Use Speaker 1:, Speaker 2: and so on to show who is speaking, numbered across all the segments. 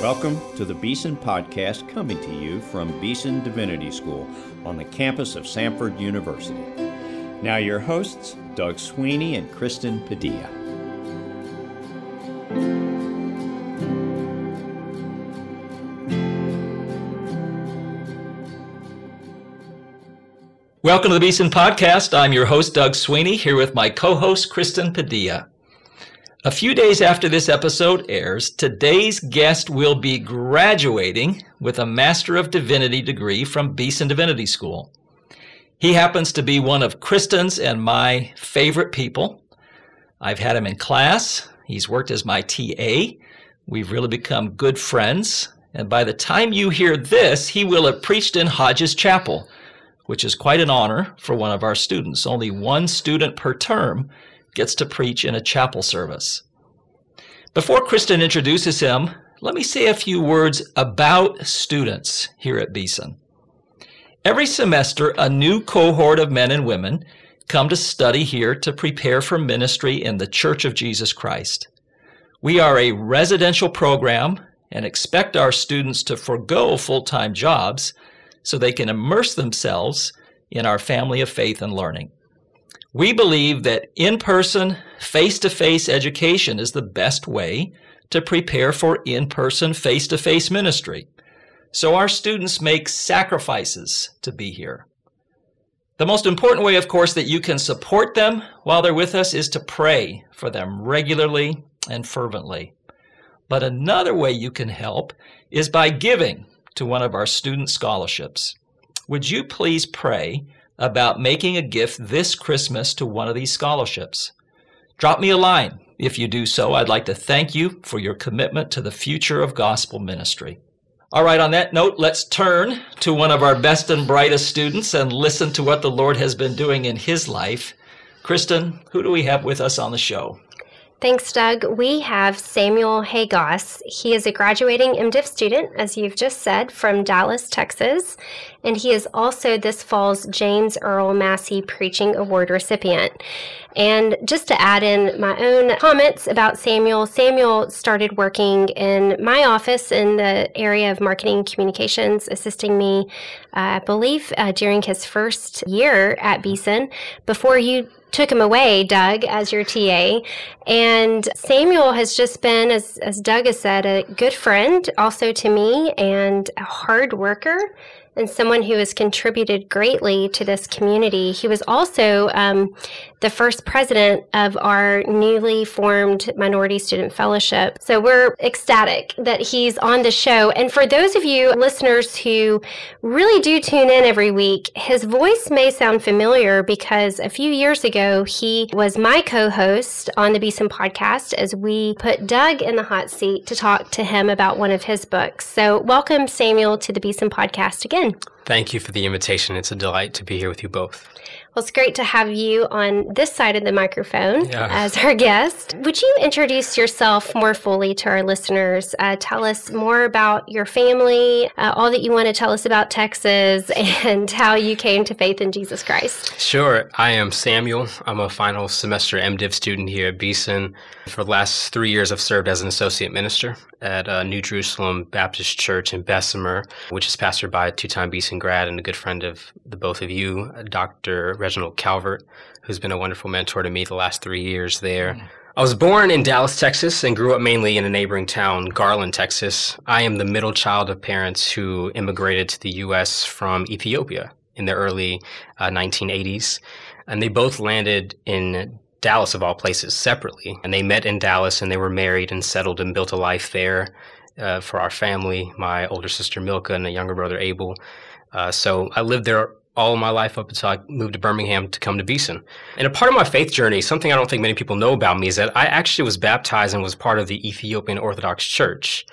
Speaker 1: Welcome to the Beeson Podcast coming to you from Beeson Divinity School on the campus of Samford University. Now, your hosts, Doug Sweeney and Kristen Padilla.
Speaker 2: Welcome to the Beeson Podcast. I'm your host, Doug Sweeney, here with my co host, Kristen Padilla. A few days after this episode airs, today's guest will be graduating with a Master of Divinity degree from Beeson Divinity School. He happens to be one of Kristen's and my favorite people. I've had him in class. He's worked as my TA. We've really become good friends. And by the time you hear this, he will have preached in Hodges Chapel, which is quite an honor for one of our students. Only one student per term gets to preach in a chapel service. Before Kristen introduces him, let me say a few words about students here at Beeson. Every semester, a new cohort of men and women come to study here to prepare for ministry in the Church of Jesus Christ. We are a residential program and expect our students to forego full time jobs so they can immerse themselves in our family of faith and learning. We believe that in person, face to face education is the best way to prepare for in person, face to face ministry. So our students make sacrifices to be here. The most important way, of course, that you can support them while they're with us is to pray for them regularly and fervently. But another way you can help is by giving to one of our student scholarships. Would you please pray about making a gift this Christmas to one of these scholarships. Drop me a line. If you do so, I'd like to thank you for your commitment to the future of gospel ministry. All right, on that note, let's turn to one of our best and brightest students and listen to what the Lord has been doing in his life. Kristen, who do we have with us on the show?
Speaker 3: Thanks, Doug. We have Samuel Hagos. He is a graduating MDiv student, as you've just said, from Dallas, Texas. And he is also this fall's James Earl Massey Preaching Award recipient. And just to add in my own comments about Samuel, Samuel started working in my office in the area of marketing communications, assisting me, uh, I believe, uh, during his first year at Beeson. Before you took him away, Doug, as your TA. And Samuel has just been, as, as Doug has said, a good friend also to me and a hard worker and someone who has contributed greatly to this community. He was also um, the first president of our newly formed Minority Student Fellowship. So we're ecstatic that he's on the show. And for those of you listeners who really do tune in every week, his voice may sound familiar because a few years ago, he was my co host on the Beeson podcast as we put Doug in the hot seat to talk to him about one of his books. So welcome, Samuel, to the Beeson podcast again.
Speaker 4: Thank you for the invitation. It's a delight to be here with you both.
Speaker 3: Well, it's great to have you on this side of the microphone yeah. as our guest. Would you introduce yourself more fully to our listeners? Uh, tell us more about your family, uh, all that you want to tell us about Texas, and how you came to faith in Jesus Christ.
Speaker 4: Sure. I am Samuel. I'm a final semester MDiv student here at Beeson. For the last three years, I've served as an associate minister at uh, New Jerusalem Baptist Church in Bessemer, which is pastored by a two-time Beeson grad and a good friend of the both of you, Dr. Reginald Calvert, who's been a wonderful mentor to me the last three years there. Mm. I was born in Dallas, Texas, and grew up mainly in a neighboring town, Garland, Texas. I am the middle child of parents who immigrated to the U.S. from Ethiopia in the early uh, 1980s, and they both landed in Dallas of all places separately. And they met in Dallas and they were married and settled and built a life there uh, for our family, my older sister Milka and a younger brother Abel. Uh, so I lived there all of my life up until I moved to Birmingham to come to Beeson. And a part of my faith journey, something I don't think many people know about me, is that I actually was baptized and was part of the Ethiopian Orthodox Church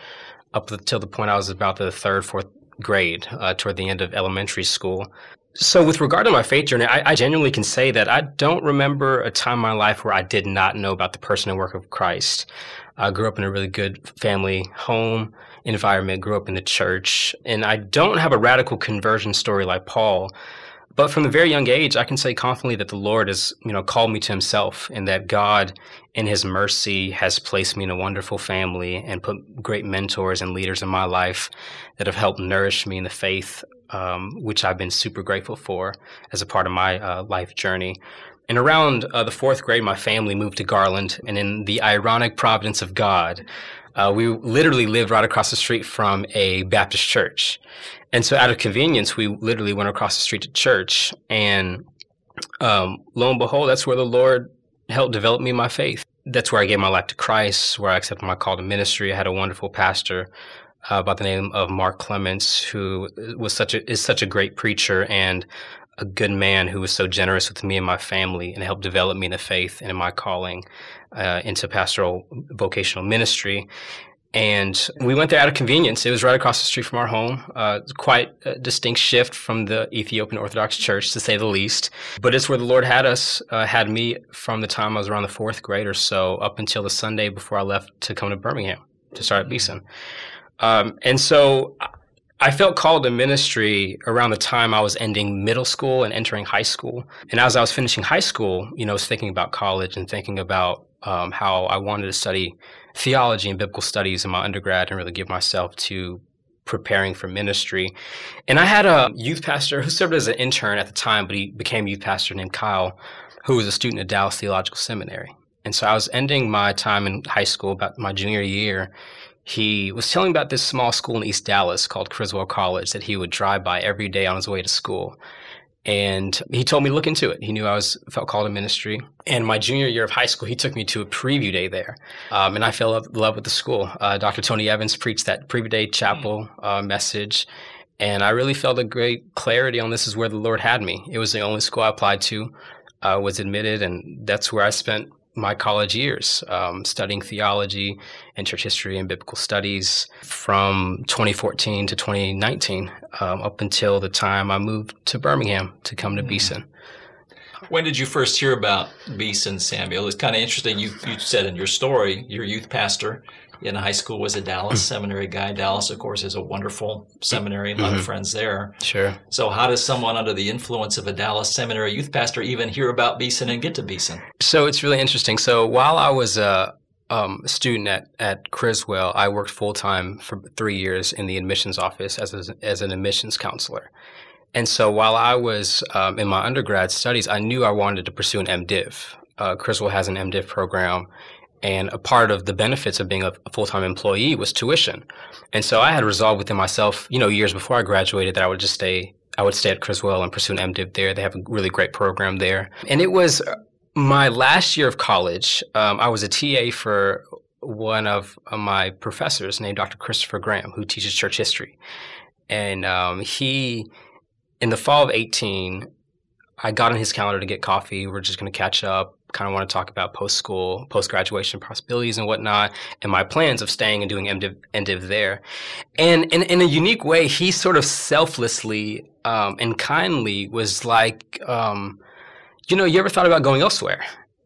Speaker 4: up until the point I was about the third, fourth grade, uh, toward the end of elementary school. So, with regard to my faith journey, I, I, genuinely can say that I don't remember a time in my life where I did not know about the person and work of Christ. I grew up in a really good family home environment, grew up in the church, and I don't have a radical conversion story like Paul, But from the very young age, I can say confidently that the Lord has, you know, called me to Himself, and that God, in His mercy, has placed me in a wonderful family and put great mentors and leaders in my life that have helped nourish me in the faith, um, which I've been super grateful for as a part of my uh, life journey. And around uh, the fourth grade, my family moved to Garland, and in the ironic providence of God, uh, we literally lived right across the street from a Baptist church. And so, out of convenience, we literally went across the street to church. And um, lo and behold, that's where the Lord helped develop me my faith. That's where I gave my life to Christ, where I accepted my call to ministry. I had a wonderful pastor uh, by the name of Mark Clements, who was such a is such a great preacher and a good man who was so generous with me and my family and helped develop me in the faith and in my calling uh, into pastoral vocational ministry. And we went there out of convenience. It was right across the street from our home. Uh, quite a distinct shift from the Ethiopian Orthodox Church, to say the least. But it's where the Lord had us, uh, had me from the time I was around the fourth grade or so up until the Sunday before I left to come to Birmingham to start at Beeson. Um, and so I felt called to ministry around the time I was ending middle school and entering high school. And as I was finishing high school, you know, I was thinking about college and thinking about um, how I wanted to study theology and biblical studies in my undergrad and really give myself to preparing for ministry. And I had a youth pastor who served as an intern at the time, but he became a youth pastor named Kyle, who was a student at Dallas Theological Seminary. And so I was ending my time in high school, about my junior year. He was telling about this small school in East Dallas called Criswell College that he would drive by every day on his way to school. And he told me to look into it. He knew I was felt called to ministry. And my junior year of high school, he took me to a preview day there, um, and I fell in love with the school. Uh, Dr. Tony Evans preached that preview day chapel uh, message, and I really felt a great clarity on this is where the Lord had me. It was the only school I applied to, uh, was admitted, and that's where I spent my college years, um, studying theology and church history and biblical studies from 2014 to 2019, um, up until the time I moved to Birmingham to come to mm-hmm. Beeson.
Speaker 2: When did you first hear about Beeson, Samuel? It's kind of interesting. You, you said in your story, your youth pastor in high school was a Dallas mm. seminary guy. Dallas, of course, is a wonderful seminary, a lot mm-hmm. of friends there.
Speaker 4: Sure.
Speaker 2: So, how does someone under the influence of a Dallas seminary youth pastor even hear about Beeson and get to Beeson?
Speaker 4: So, it's really interesting. So, while I was a um, student at, at Criswell, I worked full time for three years in the admissions office as, a, as an admissions counselor. And so, while I was um, in my undergrad studies, I knew I wanted to pursue an MDiv. Uh, Criswell has an MDiv program, and a part of the benefits of being a, full-time employee was tuition. And so I had resolved within myself, you know, years before I graduated that I would just stay, I would stay at Criswell and pursue an MDiv there. They have a really great program there. And it was my last year of college. Um, I was a TA for one of my professors named Dr. Christopher Graham, who teaches church history. And um, he, in the fall of 18, I got on his calendar to get coffee. We're just going to catch up kind of want to talk about post school, post graduation possibilities and whatnot, and my plans of staying and doing MDiv, MDiv there. And in, in a unique way, he sort of selflessly um, and kindly was like, um, you know, you ever thought about going elsewhere?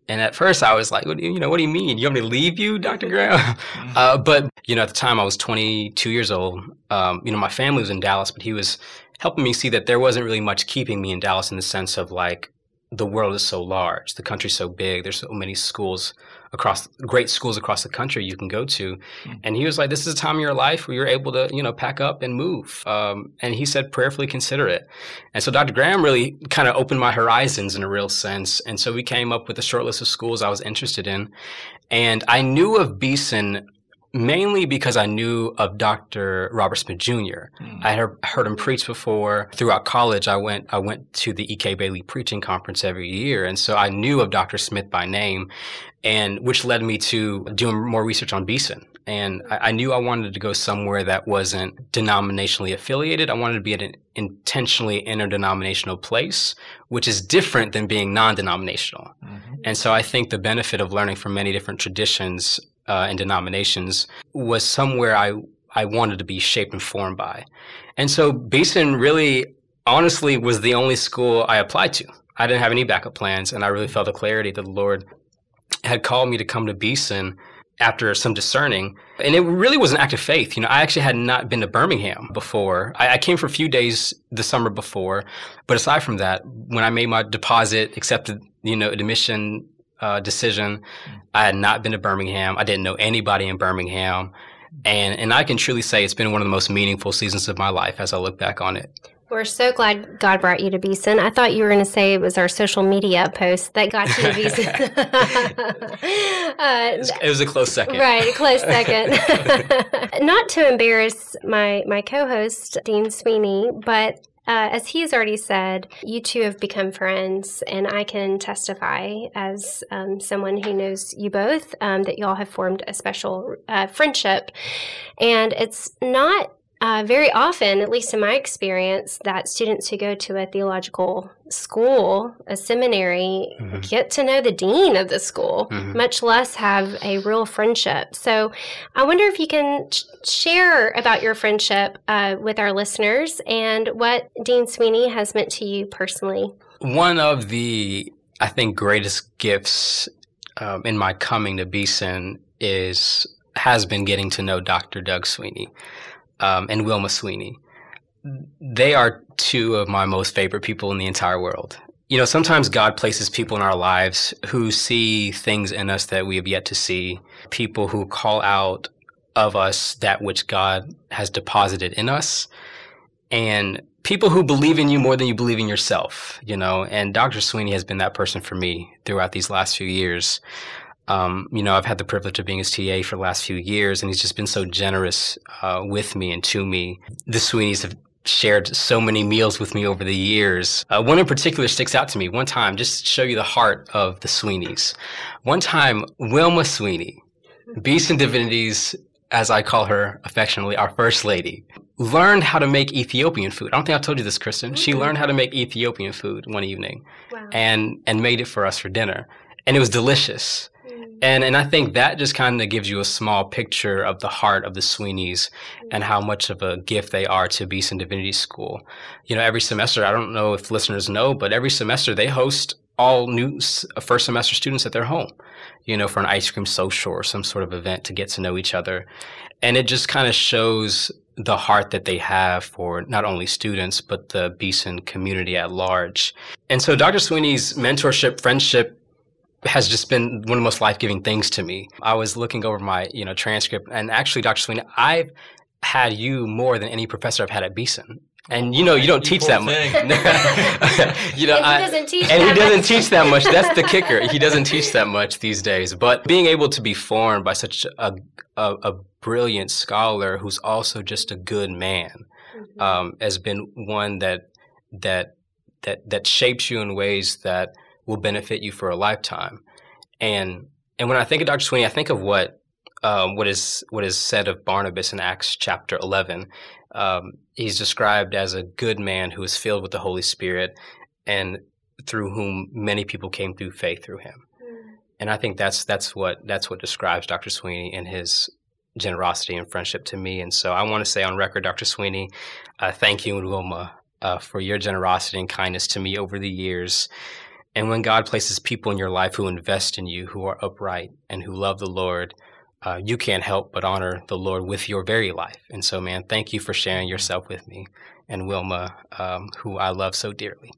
Speaker 4: And at first, I was like, what do you, you know, what do you mean? You want me to leave you, Dr. Graham? Mm-hmm. uh, but you know, at the time, I was 22 years old. Um, you know, my family was in Dallas, but he was helping me see that there wasn't really much keeping me in Dallas in the sense of like the world is so large, the country's so big, there's so many schools across great schools across the country you can go to. Mm-hmm. And he was like, This is a time of your life where you're able to, you know, pack up and move. Um, and he said, prayerfully consider it. And so Dr. Graham really kind of opened my horizons in a real sense. And so we came up with a short list of schools I was interested in. And I knew of Beeson mainly because I knew of Dr. Robert Smith Jr. Mm. I had heard him preach before. Throughout college, I went I went to the E.K. Bailey preaching conference every year, and so I knew of Dr. Smith by name, and which led me to doing more research on Beeson. And I, I knew I wanted to go somewhere that wasn't denominationally affiliated. I wanted to be at an intentionally interdenominational place, which is different than being non-denominational. Mm-hmm. And so I think the benefit of learning from many different traditions uh, and denominations was somewhere I I wanted to be shaped and formed by. And so Beeson really honestly was the only school I applied to. I didn't have any backup plans and I really felt the clarity that the Lord had called me to come to Beeson after some discerning, and it really was an act of faith. You know, I actually had not been to Birmingham before. I, I, came for a few days the summer before, but aside from that, when I made my deposit, accepted, you know, admission uh, decision, I had not been to Birmingham. I didn't know anybody in Birmingham, and and I can truly say it's been one of the most meaningful seasons of my life as I look back on it.
Speaker 3: We're so glad God brought you to Beeson. I thought you were going to say it was our social media post that got you to Beeson.
Speaker 4: uh, it was a close second.
Speaker 3: Right, a close second. Not to embarrass my, my co host, Dean Sweeney, but uh, as he has already said, you two have become friends, and I can testify as um, someone who knows you both um, that you all have formed a special uh, friendship. And it's not uh, very often, at least in my experience, that students who go to a theological school, a seminary, mm-hmm. get to know the dean of the school, mm-hmm. much less have a real friendship. So I wonder if you can share about your friendship uh, with our listeners and what Dean Sweeney has meant to you personally.
Speaker 4: One of the, I think, greatest gifts um, in my coming to Beeson is has been getting to know Dr. Doug Sweeney um, and Wilma Sweeney. They are two of my most favorite people in the entire world. You know, sometimes God places people in our lives who see things in us that we have yet to see, people who call out of us that which God has deposited in us, and people who believe in you more than you believe in yourself, you know. And Dr. Sweeney has been that person for me throughout these last few years. Um, you know, I've had the privilege of being his TA for the last few years, and he's just been so generous uh, with me and to me. The Sweeneys have shared so many meals with me over the years. Uh, one in particular sticks out to me. One time, just to show you the heart of the Sweeneys. One time, Wilma Sweeney, Beeson Divinities, as I call her affectionately, our first lady, learned how to make Ethiopian food. I don't think I told you this, Kristen. She learned how to make Ethiopian food one evening, wow. and and made it for us for dinner, and it was delicious. And and I think that just kind of gives you a small picture of the heart of the Sweeneys and how much of a gift they are to Beeson Divinity School. You know, every semester, I don't know if listeners know, but every semester they host all new first semester students at their home, you know, for an ice cream social or some sort of event to get to know each other. And it just kind of shows the heart that they have for not only students, but the Beeson community at large. And so Dr. Sweeney's mentorship, friendship, has just been one of the most life-giving things to me. I was looking over my, you know, transcript and actually Dr. Sweeney, I've had you more than any professor I've had at Beeson. And you know, you don't teach that much.
Speaker 3: you know, and he doesn't teach.
Speaker 4: and he doesn't teach that much. That's the kicker. He doesn't teach that much these days. But being able to be formed by such a a, a brilliant scholar who's also just a good man mm-hmm. um, has been one that that that that shapes you in ways that will benefit you for a lifetime. And and when I think of Dr. Sweeney, I think of what um, what is what is said of Barnabas in Acts chapter eleven. Um, he's described as a good man who is filled with the Holy Spirit, and through whom many people came through faith through him. Mm. And I think that's that's what that's what describes Dr. Sweeney and his generosity and friendship to me. And so I want to say on record, Dr. Sweeney, uh, thank you and Wilma uh, for your generosity and kindness to me over the years. And when God places people in your life who invest in you, who are upright and who love the Lord, uh, you can't help but honor the Lord with your very life. And so, man, thank you for sharing yourself with me and Wilma, um, who I love so dearly.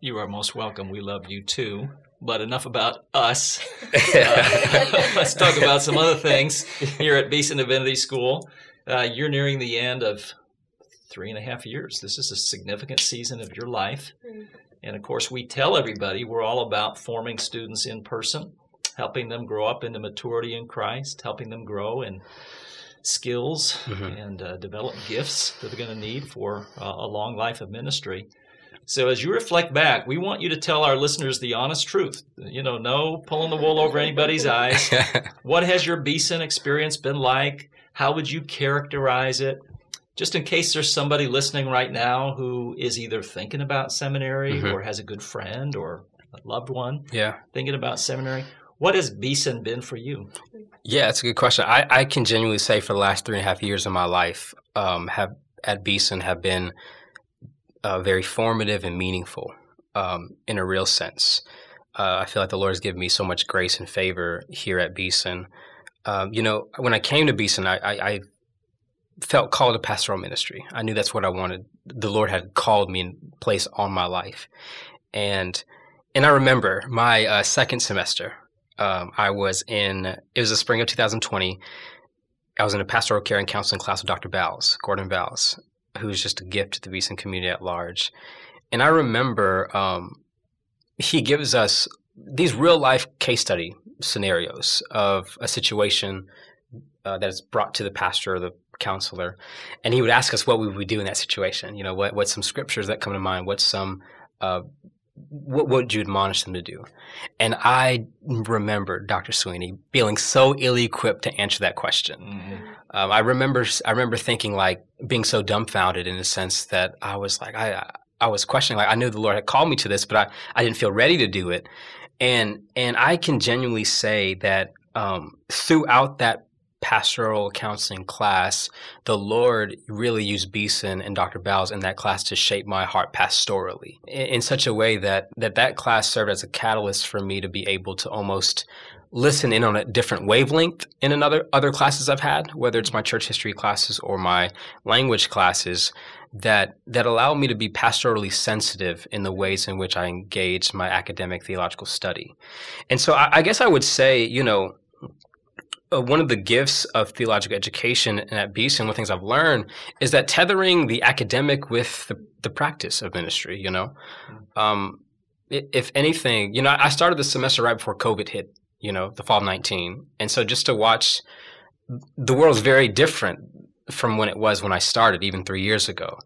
Speaker 2: You are most welcome. We love you too. But enough about us. Uh, let's talk about some other things here at Beeson Divinity School. Uh, you're nearing the end of three and a half years. This is a significant season of your life. And of course, we tell everybody we're all about forming students in person, helping them grow up into maturity in Christ, helping them grow in skills mm-hmm. and uh, develop gifts that they're going to need for uh, a long life of ministry. So as you reflect back, we want you to tell our listeners the honest truth. You know, no pulling the wool over anybody's eyes. what has your Beeson experience been like? How would you characterize it? Just in case there's somebody listening right now who is either thinking about seminary mm-hmm. or has a good friend or a loved one
Speaker 4: yeah.
Speaker 2: thinking about seminary, what has Beeson been for you?
Speaker 4: Yeah, that's a good question. I, I can genuinely say for the last three and a half years of my life, um, have at Beeson have been uh, very formative and meaningful um, in a real sense. Uh, I feel like the Lord has given me so much grace and favor here at Beeson. Um, you know, when I came to Beeson, I, I, I, felt called to pastoral ministry. I knew that's what I wanted. The Lord had called me and placed on my life, and and I remember my uh, second semester. Um, I was in it was the spring of 2020. I was in a pastoral care and counseling class with Dr. Bowles, Gordon Bowles, who's just a gift to the Beeson community at large. And I remember um, he gives us these real life case study scenarios of a situation uh, that is brought to the pastor or the counselor, and he would ask us what we would do in that situation. You know, what what's some scriptures that come to mind? What's some uh, what would you admonish them to do? And I remember Dr. Sweeney feeling so ill-equipped to answer that question. Mm-hmm. Um, I remember, I remember thinking like being so dumbfounded in a sense that I was like, I, I was questioning, like I knew the Lord had called me to this, but I, I didn't feel ready to do it. And, and I can genuinely say that um, throughout that pastoral counseling class, the Lord really used Beeson and Dr. Bowles in that class to shape my heart pastorally in, in, such a way that, that that class served as a catalyst for me to be able to almost listen in on a different wavelength in another other classes I've had, whether it's my church history classes or my language classes, that that allow me to be pastorally sensitive in the ways in which I engage my academic theological study. And so I, I guess I would say, you know, one of the gifts of theological education and at Beeson, one of the things I've learned is that tethering the academic with the, the practice of ministry, you know, mm. um, if anything, you know, I started the semester right before COVID hit, you know, the fall of 19. And so just to watch the world's very different from when it was when I started, even three years ago.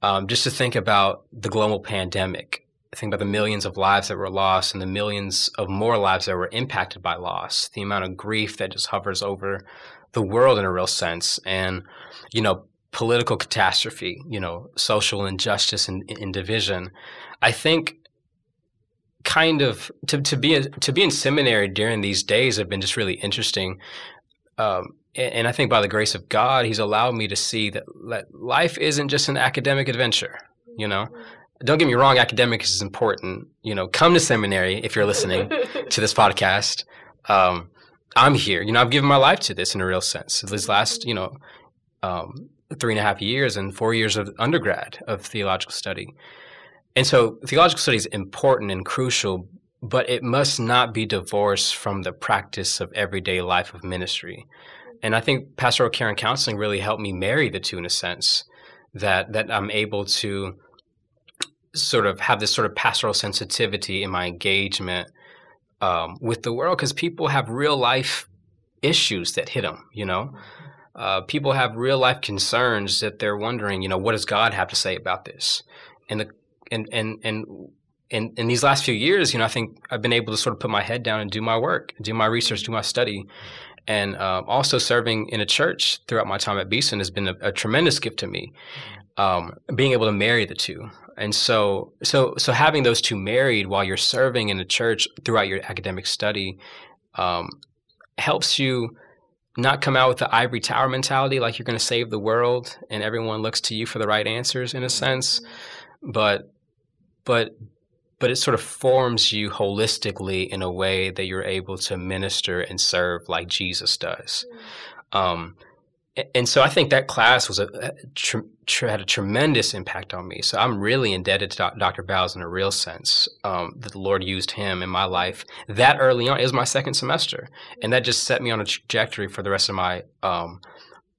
Speaker 4: Um, just to think about the global pandemic think about the millions of lives that were lost and the millions of more lives that were impacted by loss, the amount of grief that just hovers over the world in a real sense, and, you know, political catastrophe, you know, social injustice and, and division. I think kind of to, to be to be in seminary during these days have been just really interesting. Um, and I think by the grace of God, He's allowed me to see that life isn't just an academic adventure. You know, don't get me wrong, academics is important. You know, come to seminary if you're listening to this podcast. Um, I'm here. You know, I've given my life to this in a real sense. These last, you know, um, three and a half years and four years of undergrad of theological study. And so theological study is important and crucial, but it must not be divorced from the practice of everyday life of ministry. And I think pastoral care and counseling really helped me marry the two in a sense that that I'm able to sort of have this sort of pastoral sensitivity in my engagement um, with the world because people have real life issues that hit them, you know. Uh, people have real life concerns that they're wondering, you know, what does God have to say about this? And the and and and in, in these last few years, you know, I think I've been able to sort of put my head down and do my work, do my research, do my study, and um, also serving in a church throughout my time at Beeson has been a, a tremendous gift to me. Um, being able to marry the two, and so, so, so having those two married while you're serving in the church throughout your academic study um, helps you not come out with the ivory tower mentality, like you're going to save the world and everyone looks to you for the right answers, in a sense. But, but, but it sort of forms you holistically in a way that you're able to minister and serve like Jesus does. Um, and so I think that class was a, tr- had a tremendous impact on me. So I'm really indebted to Dr. Bowles in a real sense. Um, that the Lord used him in my life that early on. It was my second semester, and that just set me on a trajectory for the rest of my. Um,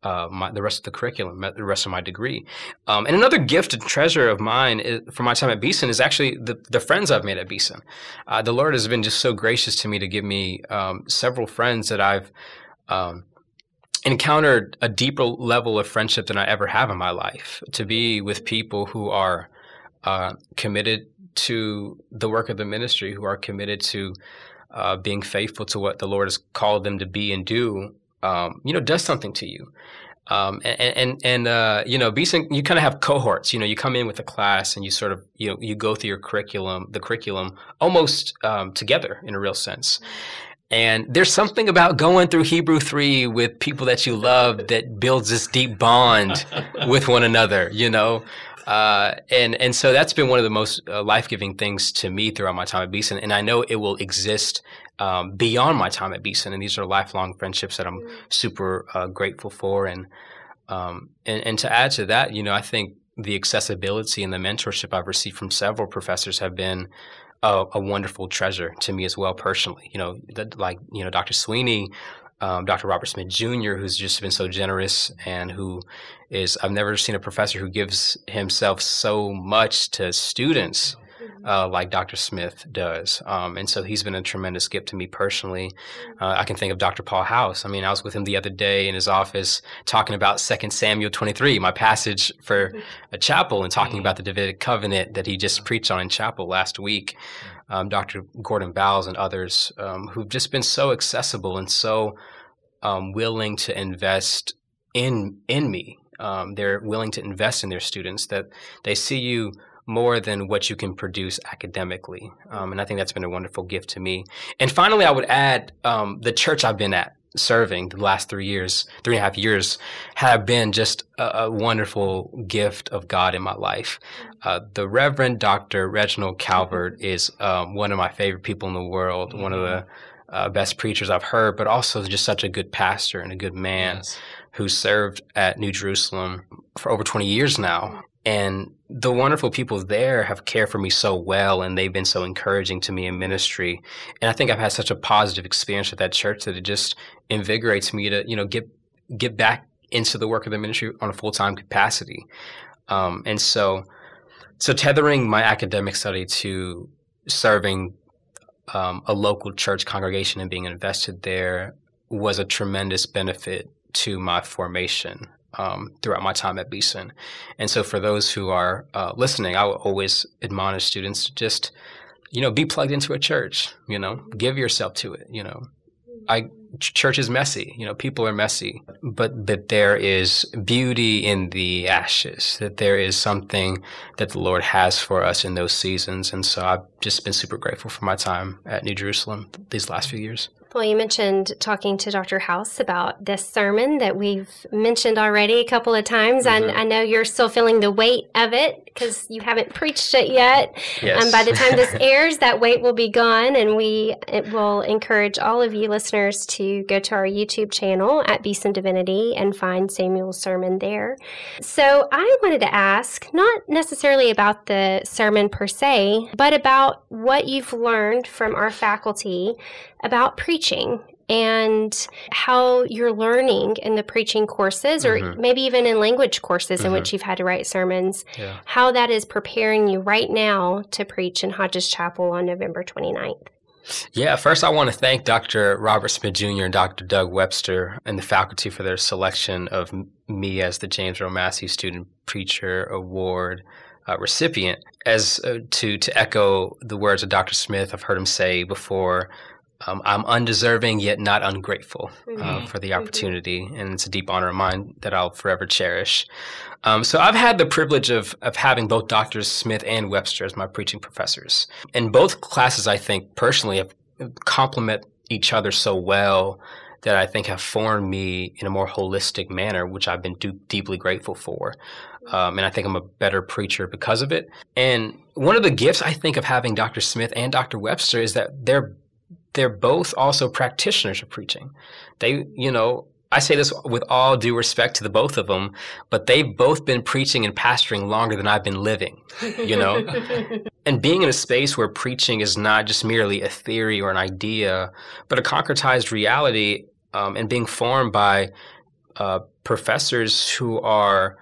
Speaker 4: uh, my, the rest of the curriculum, the rest of my degree. Um, and another gift and treasure of mine is, for my time at Beeson is actually the, the friends I've made at Beeson. Uh, the Lord has been just so gracious to me to give me um, several friends that I've um, encountered a deeper level of friendship than I ever have in my life. To be with people who are uh, committed to the work of the ministry, who are committed to uh, being faithful to what the Lord has called them to be and do, um, you know, does something to you. Um, and and, and uh, you know, Beeson, you kind of have cohorts. You know, you come in with a class and you sort of you know you go through your curriculum, the curriculum almost um, together in a real sense. And there's something about going through Hebrew 3 with people that you love that builds this deep bond with one another, you know? Uh, and and so that's been one of the most uh, life giving things to me throughout my time at Beeson, and I know it will exist um, beyond my time at Beeson. And these are lifelong friendships that I'm super uh, grateful for. And, um, and and to add to that, you know, I think the accessibility and the mentorship I've received from several professors have been a, a wonderful treasure to me as well personally. You know, the, like you know, Dr. Sweeney. Um, Dr. Robert Smith Jr., who's just been so generous and who is, I've never seen a professor who gives himself so much to students uh, like Dr. Smith does. Um, and so he's been a tremendous gift to me personally. Uh, I can think of Dr. Paul House. I mean, I was with him the other day in his office talking about 2 Samuel 23, my passage for a chapel, and talking about the Davidic covenant that he just preached on in chapel last week. Um, Dr. Gordon Bowles and others um, who've just been so accessible and so um, willing to invest in in me. Um, they're willing to invest in their students. That they see you more than what you can produce academically. Um, and I think that's been a wonderful gift to me. And finally, I would add um, the church I've been at serving the last three years, three and a half years, have been just a, a wonderful gift of God in my life. Uh, the Reverend Dr. Reginald Calvert is um, one of my favorite people in the world, one of the uh, best preachers I've heard, but also just such a good pastor and a good man yes. who served at New Jerusalem for over 20 years now. And the wonderful people there have cared for me so well and they've been so encouraging to me in ministry. And I think I've had such a positive experience with that church that it just invigorates me to, you know, get get back into the work of the ministry on a full time capacity. Um, and so so tethering my academic study to serving um, a local church congregation and being invested there was a tremendous benefit to my formation um, throughout my time at Beeson. And so, for those who are uh, listening, I would always admonish students to just, you know, be plugged into a church. You know, give yourself to it. You know, I church is messy. You know, people are messy, but that there is beauty in the ashes. That there is something that the Lord has for us in those seasons. And so, I've just been super grateful for my time at New Jerusalem these last few years.
Speaker 3: Well, you mentioned talking to Dr. House about this sermon that we've mentioned already a couple of times. Mm-hmm. And I know you're still feeling the weight of it because you haven't preached it yet.
Speaker 4: Yes.
Speaker 3: And by the time this airs, that weight will be gone. And we will encourage all of you listeners to go to our YouTube channel at Beeson Divinity and find Samuel's sermon there. So I wanted to ask, not necessarily about the sermon per se, but about what you've learned from our faculty about preaching and how you're learning in the preaching courses or mm-hmm. maybe even in language courses mm-hmm. in which mm-hmm. you've had to write sermons, yeah. how that is preparing you right now to preach in Hodges Chapel on November 29th.
Speaker 4: Yeah, first I want to thank Dr. Robert Smith Jr. and Dr. Doug Webster and the faculty for their selection of me as the James Earl Massey Student Preacher Award uh, recipient. As uh, to to echo the words of Dr. Smith, I've heard him say before um, I'm undeserving yet not ungrateful uh, mm-hmm. for the mm-hmm. opportunity, mm-hmm. and it's a deep honor of mine that I'll forever cherish. Um, so I've had the privilege of of having both Doctors Smith and Webster as my preaching professors, and both classes I think personally have complement each other so well that I think have formed me in a more holistic manner, which I've been do- deeply grateful for. Um, and I think I'm a better preacher because of it. And one of the gifts I think of having Dr. Smith and Dr. Webster is that they're they're both also practitioners of preaching. They, you know, I say this with all due respect to the both of them, but they've both been preaching and pastoring longer than I've been living, you know? and being in a space where preaching is not just merely a theory or an idea, but a concretized reality um, and being formed by uh, professors who are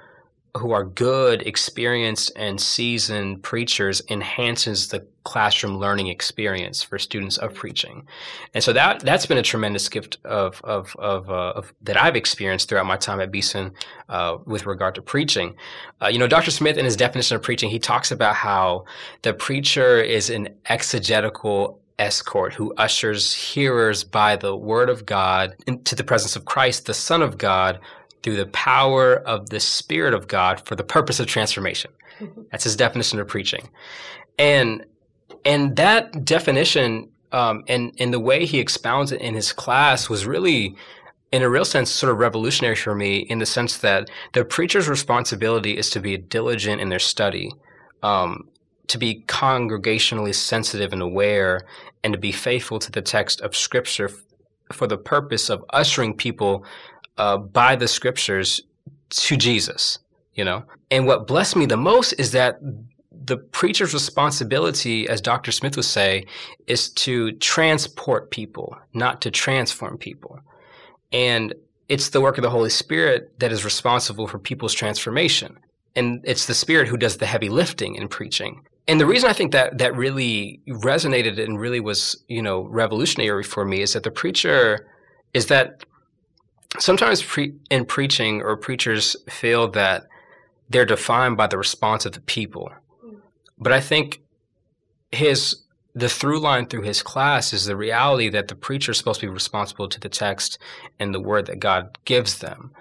Speaker 4: who are good, experienced, and seasoned preachers enhances the classroom learning experience for students of preaching. And so that that's been a tremendous gift of of, of, uh, of that I've experienced throughout my time at Beeson uh, with regard to preaching. Uh, you know, Dr. Smith in his definition of preaching, he talks about how the preacher is an exegetical escort who ushers hearers by the word of God into the presence of Christ, the Son of God, through the power of the Spirit of God for the purpose of transformation. That's his definition of preaching. And and that definition um, and and the way he expounds it in his class was really in a real sense, sort of revolutionary for me in the sense that the preacher's responsibility is to be diligent in their study, um, to be congregationally sensitive and aware, and to be faithful to the text of Scripture for the purpose of ushering people uh, by the Scriptures to Jesus. You know, and what blessed me the most is that the preacher's responsibility, as Dr. Smith would say, is to transport people, not to transform people. And it's the work of the Holy Spirit that is responsible for people's transformation. And it's the Spirit who does the heavy lifting in preaching. And the reason I think that that really resonated and really was, you know, revolutionary for me is that the preacher is that sometimes pre- in preaching or preachers feel that they're defined by the response of the people. Mm. But I think his the through line through his class is the reality that the preacher is supposed to be responsible to the text and the word that God gives them,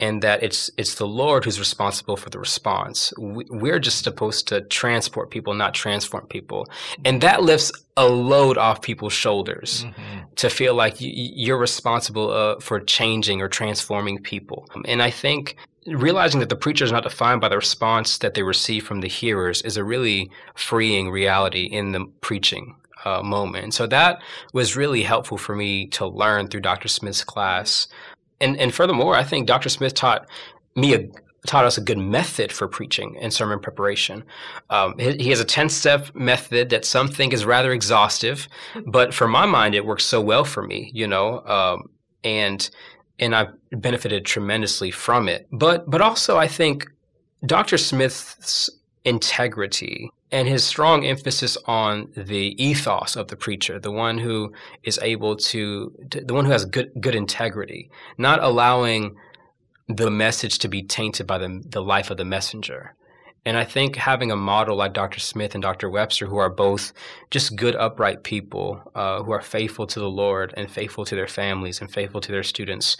Speaker 4: and that it's it's the Lord who's responsible for the response. We're just supposed to transport people, not transform people, and that lifts a load off people's shoulders mm-hmm. to feel like you're responsible uh, for changing or transforming people. And I think realizing that the preacher is not defined by the response that they receive from the hearers is a really freeing reality in the preaching uh, moment. So that was really helpful for me to learn through Dr. Smith's class. And and furthermore, I think Dr. Smith taught me a taught us a good method for preaching and sermon preparation. Um, he, has a 10 step method that some think is rather exhaustive, but for my mind, it works so well for me, you know. Um, and and I've benefited tremendously from it. But but also I think Dr. Smith's integrity and his strong emphasis on the ethos of the preacher, the one who is able to, the one who has good good integrity, not allowing the message to be tainted by the the life of the messenger. And I think having a model like Dr. Smith and Dr. Webster, who are both just good, upright people, uh, who are faithful to the Lord and faithful to their families and faithful to their students,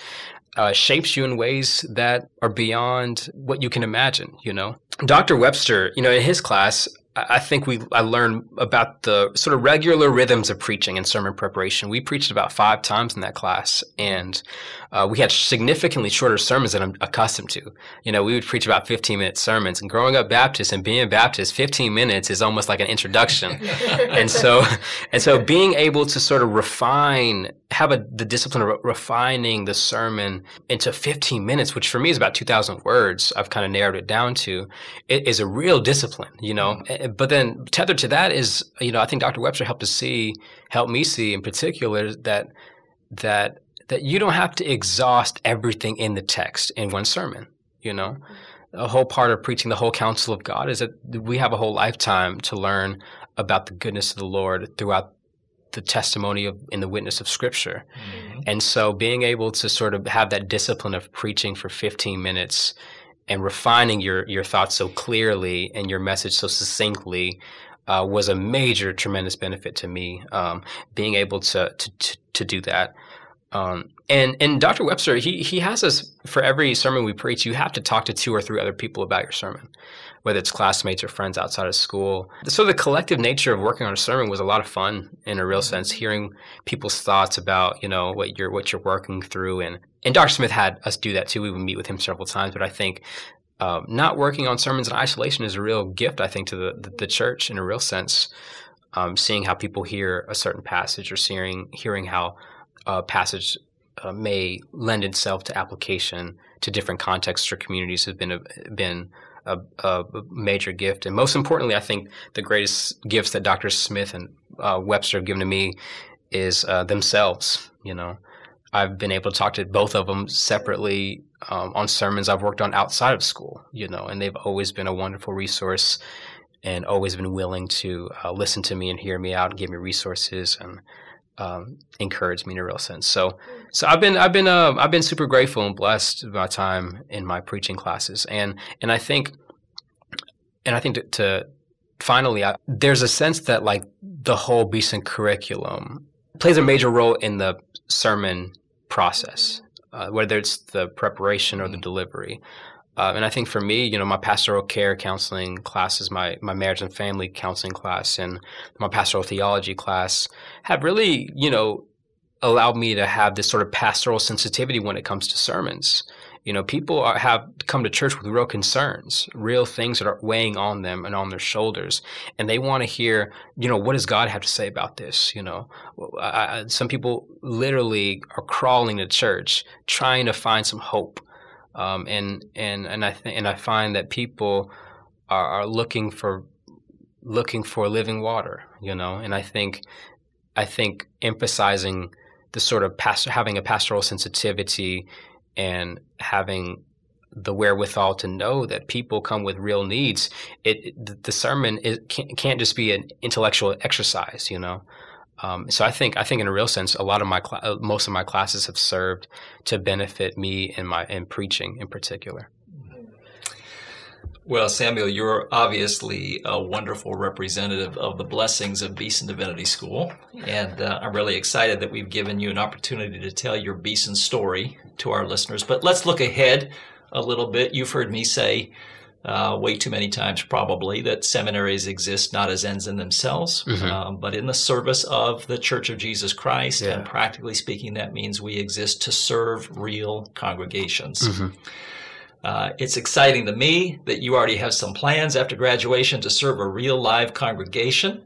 Speaker 4: uh, shapes you in ways that are beyond what you can imagine, you know? Dr. Webster, you know, in his class, I think we I learned about the sort of regular rhythms of preaching and sermon preparation. We preached about five times in that class, and uh, we had significantly shorter sermons than I'm accustomed to. You know, we would preach about 15 minute sermons. And growing up Baptist and being Baptist, 15 minutes is almost like an introduction. and so, and so, being able to sort of refine, have a, the discipline of refining the sermon into 15 minutes, which for me is about 2,000 words. I've kind of narrowed it down to. It is a real discipline. You know. Mm-hmm but then tethered to that is, you know, I think Dr. Webster helped to see, helped me see in particular that that that you don't have to exhaust everything in the text in one sermon. You know, a whole part of preaching the whole counsel of God is that we have a whole lifetime to learn about the goodness of the Lord throughout the testimony of in the witness of Scripture. Mm-hmm. And so, being able to sort of have that discipline of preaching for 15 minutes and refining your your thoughts so clearly and your message so succinctly uh, was a major tremendous benefit to me um, being able to to to, to do that um, and and Dr. Webster he he has us for every sermon we preach you have to talk to two or three other people about your sermon whether it's classmates or friends outside of school. So the collective nature of working on a sermon was a lot of fun in a real sense, hearing people's thoughts about, you know, what you're what you're working through and and Dr. Smith had us do that too. We would meet with him several times, but I think uh, not working on sermons in isolation is a real gift, I think, to the, the, the church in a real sense. Um, seeing how people hear a certain passage or seeing, hearing how a passage uh, may lend itself to application to different contexts or communities has been a, been a, a, major gift. And most importantly, I think the greatest gifts that Dr. Smith and uh, Webster have given to me is uh, themselves. You know, I've been able to talk to both of them separately um, on sermons I've worked on outside of school, you know, and they've always been a wonderful resource and always been willing to uh, listen to me and hear me out and give me resources and um, encourage me in a real sense. So, so I've been I've been uh, I've been super grateful and blessed my time in my preaching classes, and and I think and I think to, to finally, I, there's a sense that like the whole Beeson curriculum plays a major role in the sermon process, uh, whether it's the preparation or the mm-hmm. delivery. Uh, and I think for me, you know, my pastoral care counseling classes, my, my marriage and family counseling class, and my pastoral theology class have really, you know, allowed me to have this sort of pastoral sensitivity when it comes to sermons. You know, people are, have come to church with real concerns, real things that are weighing on them and on their shoulders, and they want to hear, you know, what does God have to say about this? You know, I, some people literally are crawling to church trying to find some hope, um, and and and I th- and I find that people are, are looking for looking for living water, you know, and I think I think emphasizing the sort of pastor having a pastoral sensitivity and having the wherewithal to know that people come with real needs. It the sermon is, can't, can't just be an intellectual exercise, you know. Um, so I think I think in a real sense, a lot of my cl- uh, most of my classes have served to benefit me in my in preaching in particular.
Speaker 2: Well, Samuel, you're obviously a wonderful representative of the blessings of Beeson Divinity School. And uh, I'm really excited that we've given you an opportunity to tell your Beeson story to our listeners. But let's look ahead a little bit. You've heard me say uh, way too many times, probably, that seminaries exist not as ends in themselves, mm-hmm. um, but in the service of the Church of Jesus Christ. Yeah. And practically speaking, that means we exist to serve real congregations. Mm-hmm. Uh, it's exciting to me that you already have some plans after graduation to serve a real live congregation.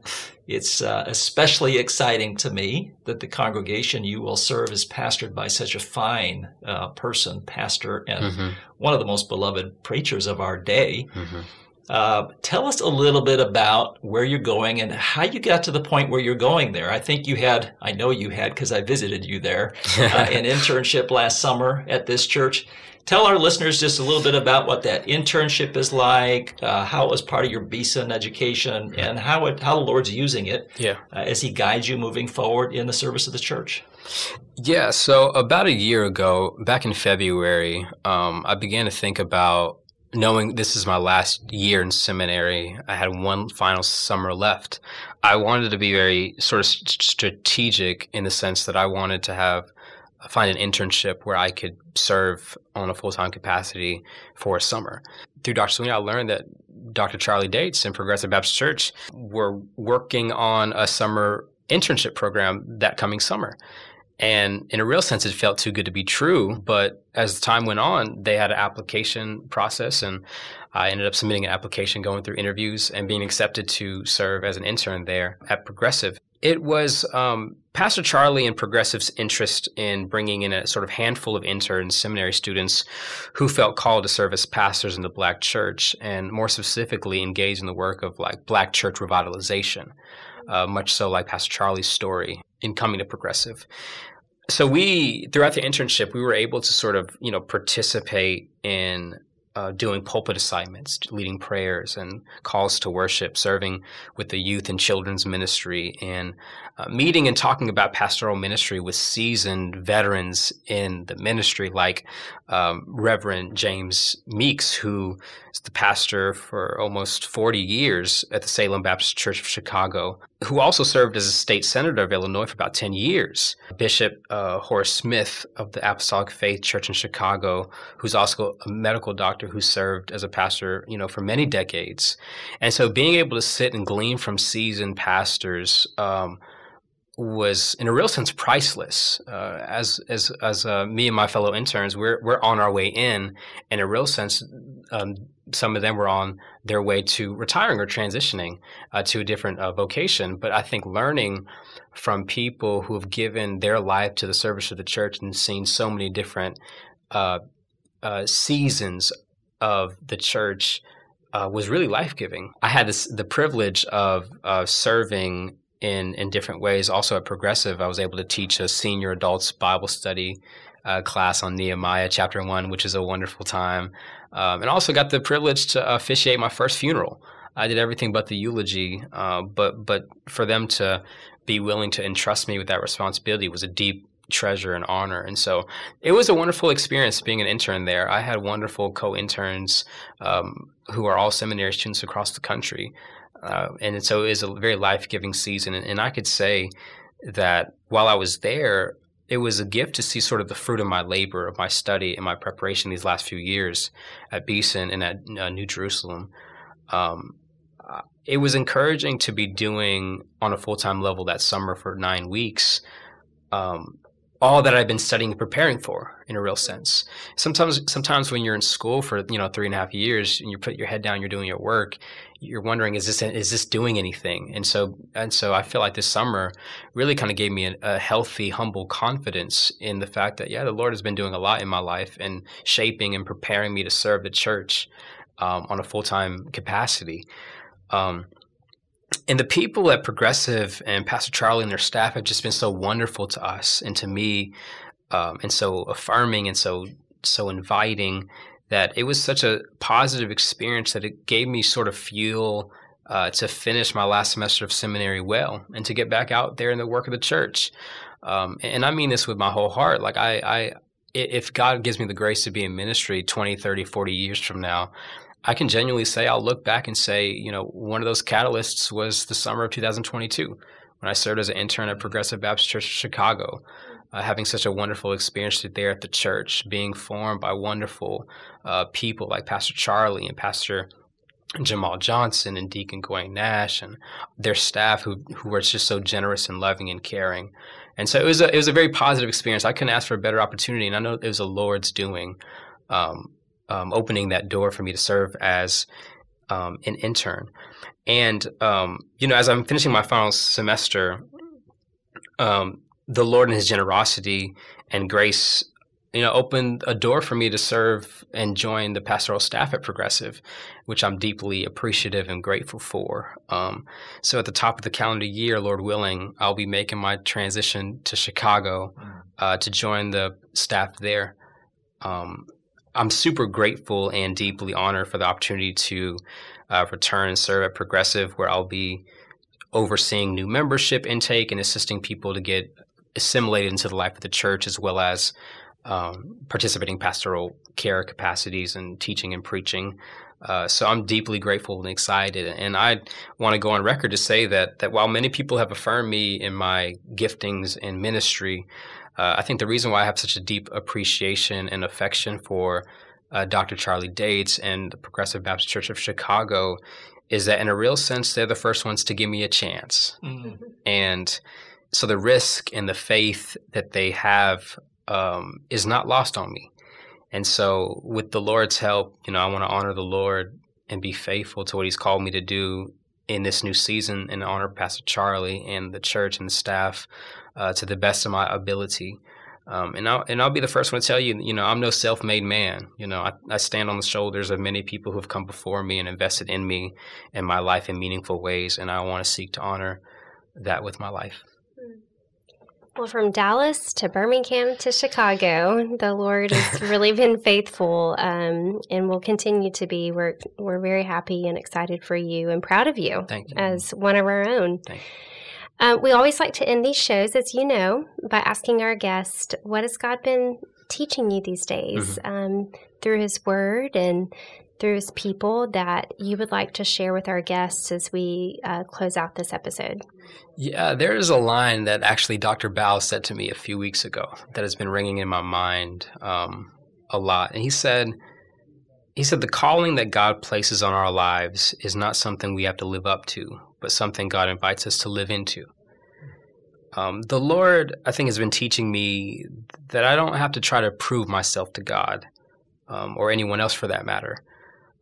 Speaker 2: It's uh, especially exciting to me that the congregation you will serve is pastored by such a fine uh, person, pastor, and mm-hmm. one of the most beloved preachers of our day. Mm-hmm. Uh, tell us a little bit about where you're going and how you got to the point where you're going there. I think you had, I know you had because I visited you there, uh, an internship last summer at this church tell our listeners just a little bit about what that internship is like, uh, how it was part of your Beeson education, and how it how the Lord's using it
Speaker 4: yeah.
Speaker 2: Uh, as He guides you moving forward in the service of the church.
Speaker 4: Yeah, so about a year ago, back in February, um, I began to think about knowing this is my last year in seminary. I had one final summer left. I wanted to be very sort of strategic in the sense that I wanted to have find an internship where I could serve on a full time capacity for a summer. Through Dr. Sweeney, I learned that Dr. Charlie Dates and Progressive Baptist Church were working on a summer internship program that coming summer. And in a real sense, it felt too good to be true. But as time went on, they had an application process, and I ended up submitting an application, going through interviews, and being accepted to serve as an intern there at Progressive. It was um, Pastor Charlie and Progressive's interest in bringing in a sort of handful of interns, seminary students who felt called to serve as pastors in the black church and more specifically engage in the work of like black church revitalization, uh, much so like Pastor Charlie's story in coming to Progressive. So we, throughout the internship, we were able to sort of, you know, participate in uh, doing pulpit assignments, leading prayers and calls to worship, serving with the youth and children's ministry, and uh, meeting and talking about pastoral ministry with seasoned veterans in the ministry, like um, Reverend James Meeks, who is the pastor for almost 40 years at the Salem Baptist Church of Chicago, who also served as a state senator of Illinois for about 10 years. Bishop uh, Horace Smith of the Apostolic Faith Church in Chicago, who's also a medical doctor who served as a pastor, you know, for many decades. And so being able to sit and glean from seasoned pastors, um, was in a real sense priceless. Uh, as as as uh, me and my fellow interns, we're we're on our way in. In a real sense, um, some of them were on their way to retiring or transitioning uh, to a different uh, vocation. But I think learning from people who have given their life to the service of the church and seen so many different uh, uh, seasons of the church. was really life giving. I had this, the privilege of serving in in different ways. Also at Progressive, I was able to teach a senior adults Bible study uh, class on Nehemiah chapter one, which is a wonderful time, um, and also got the privilege to officiate my first funeral. I did everything but the eulogy, uh, but but for them to be willing to entrust me with that responsibility was a deep treasure and honor. And so it was a wonderful experience being an intern there. I had wonderful co-interns um, who are all seminary students across the country. Uh, and so it was a very life giving season. And, and I could say that while I was there, it was a gift to see sort of the fruit of my labor, of my study, and my preparation these last few years at Beeson and at uh, New Jerusalem. Um, it was encouraging to be doing on a full time level that summer for nine weeks. Um, all that I've been studying and preparing for in a real sense. Sometimes, sometimes when you're in school for you know three and a half years and you put your head down, you're doing your work, you're wondering is this is this doing anything? And so and so I feel like this summer really kind of gave me a, a healthy, humble confidence in the fact that yeah, the Lord has been doing a lot in my life and shaping and preparing me to serve the church um, on a full time capacity. Um, and the people at Progressive and Pastor Charlie and their staff have just been so wonderful to us and to me, um, and so affirming and so so inviting that it was such a positive experience that it gave me sort of fuel uh, to finish my last semester of seminary well and to get back out there in the work of the church. Um, and I mean this with my whole heart. Like I, I, if God gives me the grace to be in ministry 20, 30, 40 years from now, I can genuinely say I'll look back and say, you know, one of those catalysts was the summer of 2022 when I served as an intern at Progressive Baptist Church of Chicago, uh, having such a wonderful experience there at the church, being formed by wonderful uh, people like Pastor Charlie and Pastor Jamal Johnson and Deacon Gawain Nash and their staff who who were just so generous and loving and caring. And so it was a it was a very positive experience. I couldn't ask for a better opportunity, and I know it was the Lord's doing. Um, um, opening that door for me to serve as um, an intern. And um, you know, as I'm finishing my final semester, um, the Lord and His generosity and grace, you know, opened a door for me to serve and join the pastoral staff at Progressive, which I'm deeply appreciative and grateful for. Um, so, at the top of the calendar year, Lord willing, I'll be making my transition to Chicago mm. uh, to join the staff there. Um, I'm super grateful and deeply honored for the opportunity to uh, return and serve at Progressive, where I'll be overseeing new membership intake and assisting people to get assimilated into the life of the church, as well as um, participating pastoral care capacities and teaching and preaching. Uh, so I'm deeply grateful and excited, and I want to go on record to say that that while many people have affirmed me in my giftings in ministry, uh, I think the reason why I have such a deep appreciation and affection for uh, Dr. Charlie Dates and the Progressive Baptist Church of Chicago is that, in a real sense, they're the first ones to give me a chance. Mm-hmm. And so the risk and the faith that they have um, is not lost on me. And so, with the Lord's help, you know, I want to honor the Lord and be faithful to what He's called me to do in this new season and honor Pastor Charlie and the church and the staff uh, to the best of my ability. Um, and I'll and I'll be the first one to tell you, you know, I'm no self-made man. You know, I, I stand on the shoulders of many people who have come before me and invested in me and my life in meaningful ways, and I want to seek to honor that with my life.
Speaker 3: Well, from Dallas to Birmingham to Chicago, the Lord has really been faithful, um, and will continue to be. We're we're very happy and excited for you, and proud of you,
Speaker 4: you.
Speaker 3: as one of our own.
Speaker 4: Thank you.
Speaker 3: Uh, we always like to end these shows, as you know, by asking our guest, what has God been teaching you these days mm-hmm. um, through His Word and through His people that you would like to share with our guests as we uh, close out this episode?
Speaker 4: Yeah, there is a line that actually Dr. Bow said to me a few weeks ago that has been ringing in my mind um, a lot. And he said, he said, the calling that God places on our lives is not something we have to live up to, but something God invites us to live into. Um, the Lord, I think, has been teaching me that I don't have to try to prove myself to God um, or anyone else for that matter.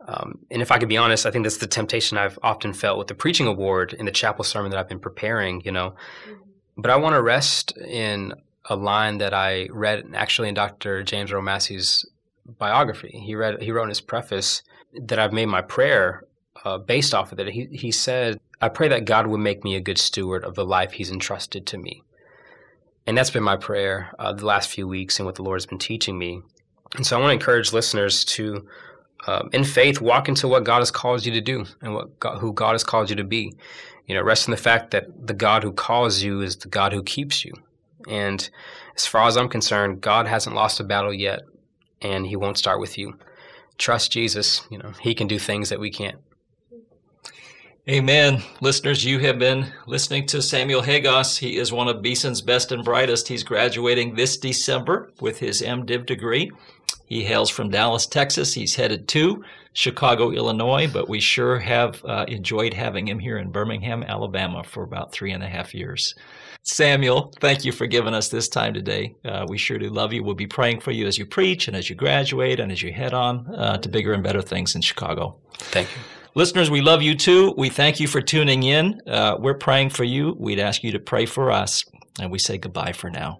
Speaker 4: Um, and if I could be honest, I think that's the temptation I've often felt with the preaching award in the chapel sermon that I've been preparing, you know. Mm-hmm. But I want to rest in a line that I read actually in Dr. James Earl Massey's biography. He read he wrote in his preface that I've made my prayer uh, based off of that. He he said, "I pray that God would make me a good steward of the life He's entrusted to me." And that's been my prayer uh, the last few weeks and what the Lord has been teaching me. And so I want to encourage listeners to, uh, in faith, walk into what God has called you to do and what God, who God has called you to be. You know, rest in the fact that the God who calls you is the God who keeps you. And as far as I'm concerned, God hasn't lost a battle yet and he won't start with you. Trust Jesus. You know, he can do things that we can't.
Speaker 2: Amen. Listeners, you have been listening to Samuel Hagos. He is one of Beeson's best and brightest. He's graduating this December with his MDiv degree. He hails from Dallas, Texas. He's headed to Chicago, Illinois, but we sure have uh, enjoyed having him here in Birmingham, Alabama for about three and a half years. Samuel, thank you for giving us this time today. Uh, we sure do love you. We'll be praying for you as you preach and as you graduate and as you head on uh, to bigger and better things in Chicago.
Speaker 4: Thank you.
Speaker 2: Listeners, we love you too. We thank you for tuning in. Uh, we're praying for you. We'd ask you to pray for us. And we say goodbye for now.